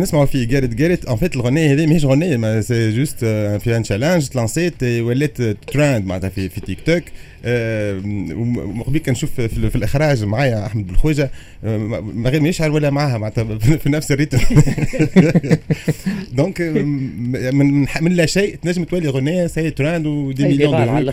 نسمعوا في جارت جارت ان فيت الغنيه هذه ماهيش غنيه ما سي جوست في ان تشالنج تلانسيت ولات ترند معناتها في, في تيك توك وقبل كنشوف في, في, الاخراج معايا احمد بالخوجه ما غير ما يشعر ولا معاها معناتها في نفس الريتم دونك من, من لا شيء تنجم تولي غنيه سي ترند ودي مليون دو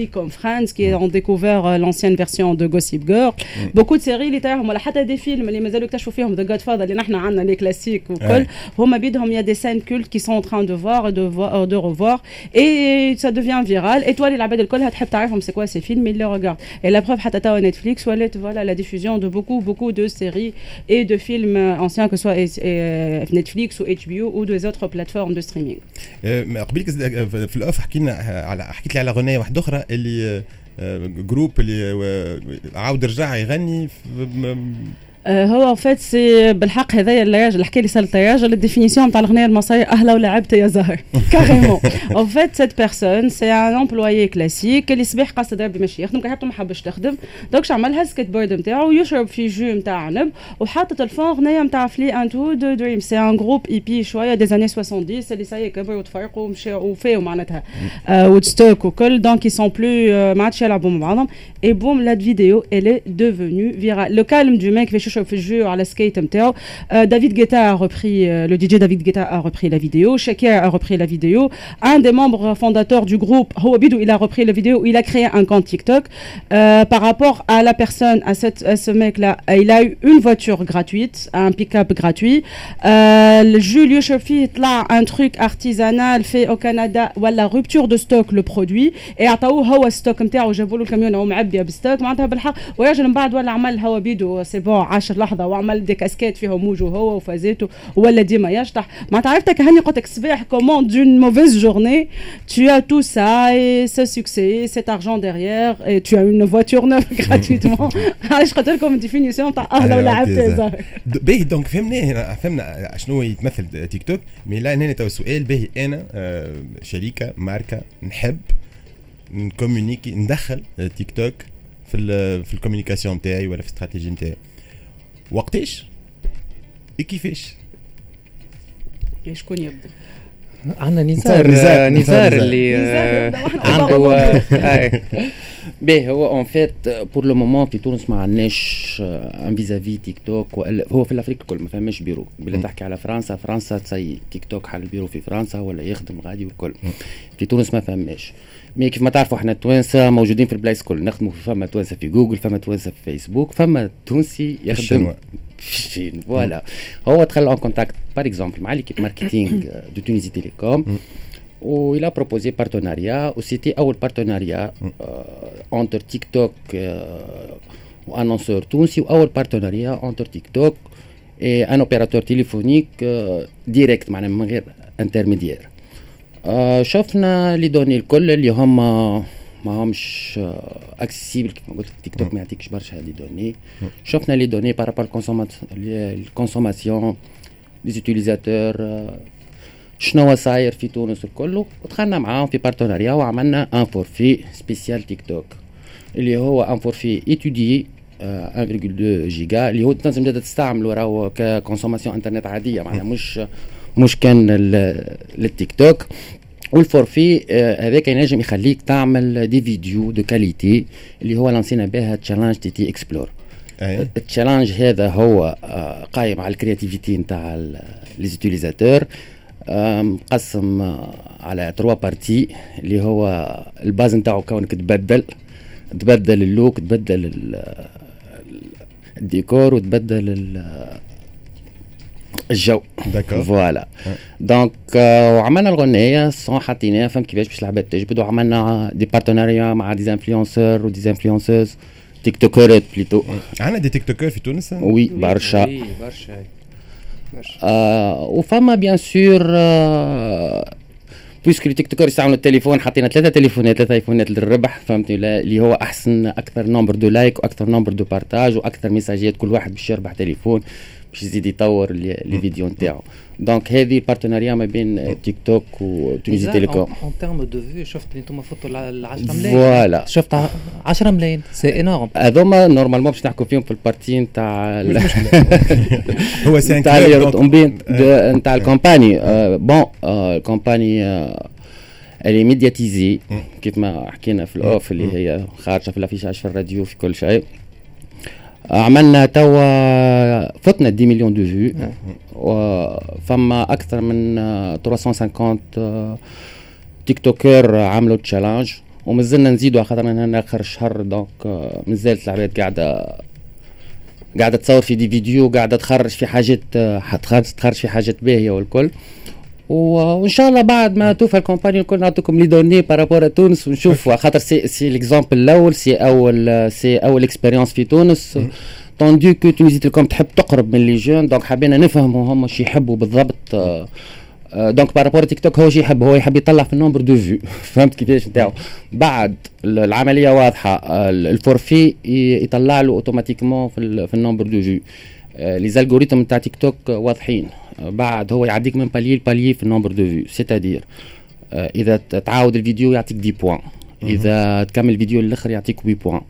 comme Friends qui ont découvert euh, l'ancienne version de Gossip Girl mm. beaucoup de séries اللي تاعهم ولا حتى des films اللي مازالوا يكتشفوا فيهم The Godfather اللي نحن عندنا les classiques وكل هما بيدهم il y a des scènes cultes qui sont en train de voir et de voir euh, de revoir et ça devient viral et toi les العباد الكل تحب تعرفهم c'est quoi ces films ils les regardent et la preuve حتى توا Netflix ولات voilà la diffusion de beaucoup beaucoup de séries et de films anciens que ce soit Netflix ou HBO ou des autres plateformes de streaming قبيلك في الاوف حكينا على حكيت لي على غنيه واحده اخرى اللي groupe اللي عاود رجع يغني هو فات سي بالحق هذايا الراجل اللي حكى لي سالت الراجل الديفينيسيون نتاع الاغنيه المصريه اهلا ولعبت يا زهر كاريمون ان فات سيت بيرسون سي ان امبلويي كلاسيك اللي صباح قاصد ربي ماشي يخدم كان ما حبش تخدم دونك عملها سكيت بورد نتاعو يشرب في جو نتاع عنب وحاطط الفون اغنيه نتاع فلي ان تو دو دريم سي ان جروب اي بي شويه دي زاني 70 اللي ساي كبروا وتفرقوا ومشاو وفاو معناتها وودستوك وكل دونك يسون بلو ما عادش يلعبوا مع بعضهم اي بوم لا فيديو elle est devenue virale le calme du mec fait le jeu à la skate MTO. Euh, David Guetta a repris, euh, le DJ David Guetta a repris la vidéo. Shakira a repris la vidéo. Un des membres fondateurs du groupe, Howabidou, il a repris la vidéo. Il a créé un compte TikTok. Euh, par rapport à la personne, à, cette, à ce mec-là, il a eu une voiture gratuite, un pick-up gratuit. Euh, Julio Shofi, là, un truc artisanal fait au Canada, voilà, rupture de stock, le produit. Et عطاوه هو ستوك نتاعو جابوا له الكاميون هو معبي بالستوك معناتها بالحق وراجل من بعد ولا عمل هوا بيدو سي بون 10 لحظة وعمل دي كاسكيت فيهم موجو هو وفازيته ولا ديما يشطح. معناتها عرفتك هاني قلت لك الصباح كومون دون موفيز جورني tu as tout ça et ce succès cet argent derrière et tu as une voiture neuve gratuitement. علاش قلت لكم ال définition تاع أهلا ولعبت باهي donc فهمنا فهمنا شنو يتمثل تيك توك mais là هنا تو السؤال. باهي أنا شركه ماركة نحب نكومونيكي ندخل تيك توك في في ال communication نتاعي ولا في الاستراتيجي نتاعي وقتاش؟ كيفاش؟ شكون يبدأ؟ عندنا نزار نزار, نزار اللي عنده باهي هو en fait pour le moment في تونس ما عندناش un vis-à-vis تيك توك هو في ال Afrique الكل ما فماش بيرو. بلا تحكي على فرنسا فرنسا تسي تيك توك حل بيرو في فرنسا ولا يخدم غادي والكل. في تونس ما فماش. mais كيف ما تعرفوا إحنا التوانسة موجودين في البلايص الكل. نخدموا فما توانسة في جوجل فما توانسة في فيسبوك فما تونسي يخدم في الصين voilà. هو دخل en contact par exemple مع l'équipe marketing de Tunisie Telecom و il a proposé partenariat و c'était أول partenariat entre TikTok و annonceur تونسي واول partenariat entre TikTok et un opérateur téléphonique direct معناها من غير intermédiaire آه شفنا les données الكل اللي هما ما همش accessibles كيف ما قلت تيك توك ما يعطيكش برشا لي دوني شفنا les données par rapport ال consommation les utilisateurs شنو صاير في تونس الكل. ودخلنا معاهم في partenariat وعملنا un forfait spécial TikTok اللي هو un forfait étudié 1.2 جيجا اللي هو تنجم تستعمله راهو ك consommation انترنت عادية معناها مش مش كان للتيك توك. وال forfait هذاك ينجم يخليك تعمل des vidéos de qualité اللي هو لانسينا بها challenge TT Explore. ال challenge هذا هو قايم على ال créativité نتاع les utilisateurs مقسم على trois parties اللي هو ال base نتاعو كونك تبدل تبدل ال look تبدل الديكور وتبدل الجو. d'accord voilà donc وعملنا الغنية son حطيناها فهم كيفاش باش العباد تجبد. وعملنا des partenariats مع des influenceurs و des influenceuses TikToker ات plutôt عندنا des TikTokers في تونس؟ oui برشا. برشا. آه وفما bien sûr آه puisque TikTokers يستعملوا التليفون حطينا ثلاثة تليفونات ثلاثة ايفونات للربح فهمتني اللي هو أحسن أكثر nombre de likes وأكثر nombre de partages وأكثر ميساجات كل واحد باش يربح تليفون. باش يزيد يطور les vidéos نتاعو donc هذه partenariat ما بين TikTok و Tunisie Telecom en termes de vues شفت اللي أنتم فوتوا ال 10 ملايين voilà شفت 10 ملايين c'est énorme هذوما normalement باش نحكوا فيهم في ال partie نتاع هو c'est نتاع نتاع ال campagne bon ال campagne اللي médiatisée كيف ما حكينا في ال off اللي هي خارجه في ال affichage في الراديو في كل شيء عملنا توا فتنا 10 مليون de vues. وفما أكثر من 350 TikTokers عملوا challenge ومازلنا نزيدوا على خاطر أنا آخر الشهر donc مازالت العباد قاعدة قاعدة تصور في des vidéos قاعدة تخرج في حاجات تخرج في حاجات باهية والكل. وإن شاء الله بعد ما توفى ال campagne الكل نعطيكم les données par rapport تونس ونشوفوا خاطر c'est c'est l'exemple الأول c'est أول c'est أول expérience في تونس. étant donné que Tunisie Telecom تحب تقرب من les jeunes donc حبينا نفهموا هم شو يحبوا بالضبط. donc par rapport TikTok هو شو يحب؟ هو يحب يطلع في ال nombre de vues. فهمت كيفاش؟ نتاعو. بعد العملية واضحة. ال forfait يطلع له automatiquement في, ال nombre de vues. les algorithmes نتاع تيك توك واضحين. بعد هو يعديك من palier ل palier في ال nombre de vues. c'est-à-dire إذا تعاود الفيديو يعطيك 10 points. إذا تكمل الفيديو الآخر يعطيك 8 points.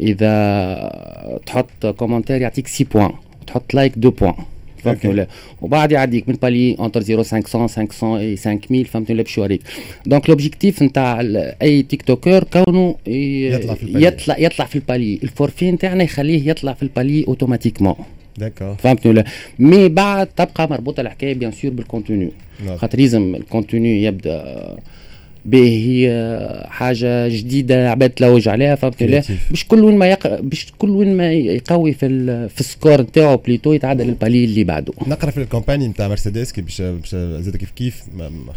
إذا تحط commentaire يعطيك 6 points. تحط like 2 points فهمتني ولا؟ وبعد يعديك من palier entre 0 500 500 et 5000 فهمتني ولا؟ باش يوريك donc l'objectif نتاع أي TikToker كونه يطلع في ال palier يطلع يطلع في ال palier ال forfait نتاعنا يخليه يطلع في ال palier automatiquement d'accord فهمتني ولا mais بعد تبقى مربوطة الحكاية bien sûr بال contenu خاطر لازم ال contenu يبدأ به هي حاجة جديدة عباد تلوج عليها فهمت لا؟ مش كل وين ما يق... مش كل وين ما يقوي في ال... في السكور نتاعو بليتو يتعدى للبالي اللي بعده. نقرا في الكومباني نتاع مرسيدس كي باش باش زاد كيف كيف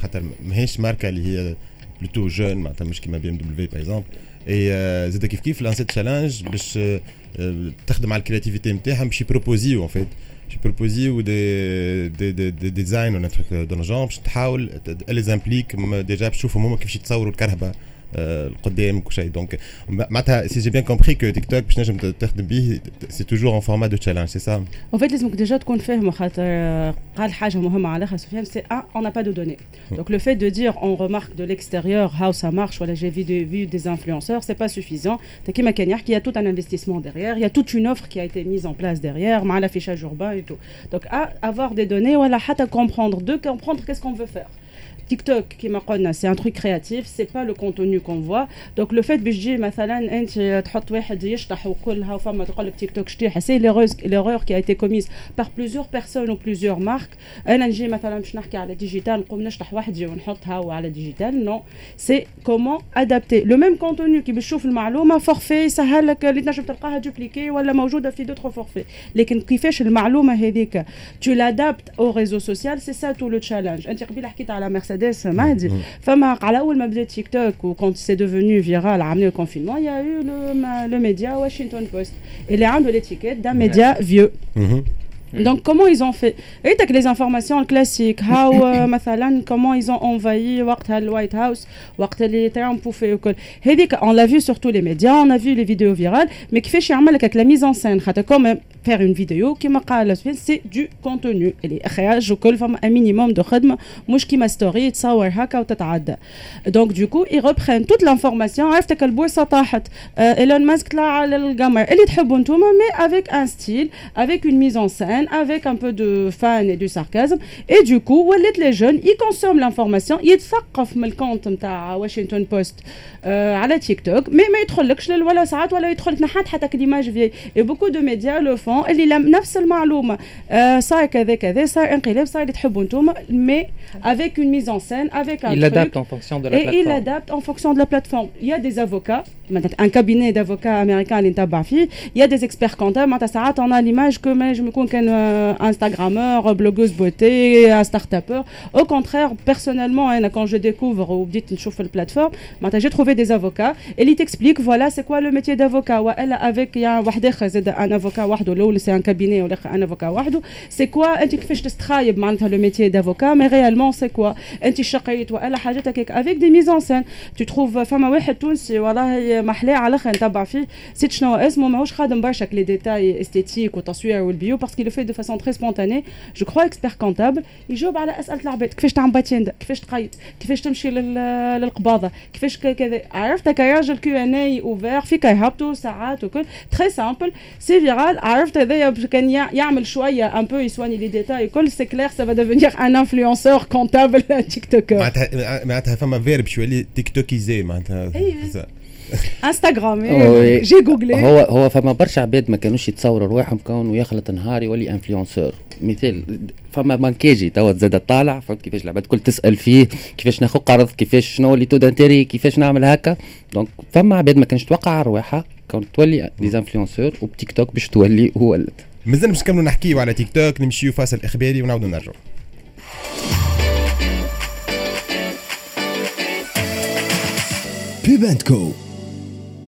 خاطر ماهيش ماركة اللي هي بلوتو جون معناتها مش كيما بي ام دبليو باغ اكزومبل اي زاد كيف كيف لانسيت تشالنج باش تخدم على الكرياتيفيتي نتاعها باش يبروبوزيو ان فيت باش يبروبوزيو دي دي دي, دي ديزاين ولا تروك دون جون باش تحاول لي امبليك ديجا باش تشوفهم هما كيفاش يتصوروا الكرهبه Donc, si j'ai bien compris que TikTok, c'est toujours en format de challenge, c'est ça En fait, les déjà c'est un, on n'a pas de données. Hmm. Donc, le fait de dire, on remarque de l'extérieur, how ça marche, voilà, j'ai vu, des influenceurs, c'est pas suffisant. Il y a tout un investissement derrière, il y a toute une offre qui a été mise en place derrière, l'affichage urbain et tout. Donc, à avoir des données, voilà, comprendre, de comprendre qu'est-ce qu'on veut faire. TikTok qui m'a c'est un truc créatif c'est pas le contenu qu'on voit donc le fait بيجي مثلا انت تحط واحد يشطح وكلها وفما تقول لك تيك توك شتيحه سي l'erreur qui a été commise par plusieurs personnes ou plusieurs marques انا نجي مثلا باش نحكي على ديجيتال نقوم نشطح وحدي ونحطها على ديجيتال نو سي كومون ادابتي لو ميم كونتوني كي باش تشوف المعلومه فورفي يسهل لك اللي تنجم تلقاها دوبليكي ولا موجوده في دوتر فورفي لكن كيفاش المعلومه هذيك تو لادابت او ريزو سوسيال سي سا تو لو تشالنج انت قبيله حكيت على مرسيدس Mercedes Mahdi. Fama, على أول ما بدأ TikTok ou quand c'est devenu viral, ramené le confinement, il y a eu le, le média Washington Post. Il est Donc, comment ils ont fait? Et tu as les informations classiques. How, euh, comment ils ont envahi le White House, les On l'a vu sur tous les médias, on a vu les vidéos virales, mais qui fait chez avec la mise en scène. Comme faire une vidéo qui m'a c'est du contenu. Et je un minimum de khadma, mouche qui ma story, Donc, du coup, ils reprennent toute l'information. Ah, euh, Elon Musk, là, le gamer, mais avec un style, avec une mise en scène avec un peu de fan et du sarcasme. Et du coup, les jeunes, ils consomment l'information, ils s'accrochent le compte de Washington Post على تيك توك مي ما يدخلكش ولا ساعات ولا يدخل نحات حتى كليماج في اي بوكو دو ميديا لو فون اللي نفس المعلومه آه صار كذا كذا صار انقلاب صار اللي تحبوا انتم مي avec une mise en scène avec un il truc, adapte en fonction de la et plateforme il adapte en fonction de la plateforme il y a des avocats un cabinet d'avocats américains اللي نتبع فيه il y a des experts comptables معناتها ساعات on a l'image que ما نجم يكون كان انستغرامور بلوغوز بوتي ستارت ابور au contraire personnellement hein, quand je découvre ou dites نشوف البلاتفورم معناتها j'ai trouvé des avocats et ils t'expliquent voilà c'est quoi le métier d'avocat والا avec il y a واحد اخر زاد un avocat وحده الاول c'est un cabinet والاخر un avocat وحده c'est quoi انت كيفاش تستخايب معناتها le métier d'avocat mais réellement c'est quoi انت شقيت والا حاجات هكاك avec des mises en scène tu trouves فما واحد تونسي والله محلاه على الاخر نتبع فيه نسيت شنو اسمه ماهوش خادم برشا لي ديتاي استيتيك وتصوير والبيو باسكو لو في دو فاسون تري سبونتاني جو كخوا اكسبير كونتابل يجاوب على اسئله العباد كيفاش تعمل باتيندا كيفاش تقيد كيفاش تمشي للقباضه كيفاش كذا عرفت كراجل كيو ان اي اوفير فيك يهبطوا ساعات وكل تري سامبل سي فيرال عرفت هذايا كان يعمل شويه ان بو يسواني لي ديتاي كل سي كلير سا فا ديفينيغ ان انفلونسور كونتابل تيك توكر معناتها معناتها فما فيرب شويه اللي تيك توكيزي معناتها انستغرام جي جوجلي هو هو فما برشا عباد ما كانوش يتصوروا رواحهم كون يخلط نهار يولي انفلونسور مثال فما مانكيجي توا زاد طالع فهمت كيفاش العباد الكل تسأل فيه كيفاش ناخذ قرض كيفاش شنو les taux d'intérêt كيفاش نعمل هكا. donc فما عباد ما كانش توقع رواحها كون تولي des influenceurs وب TikTok باش تولي ولد. مازال باش نكملوا نحكيو على تيك توك نمشيو فاصل إخباري ونعاودوا نرجعوا Pub And Co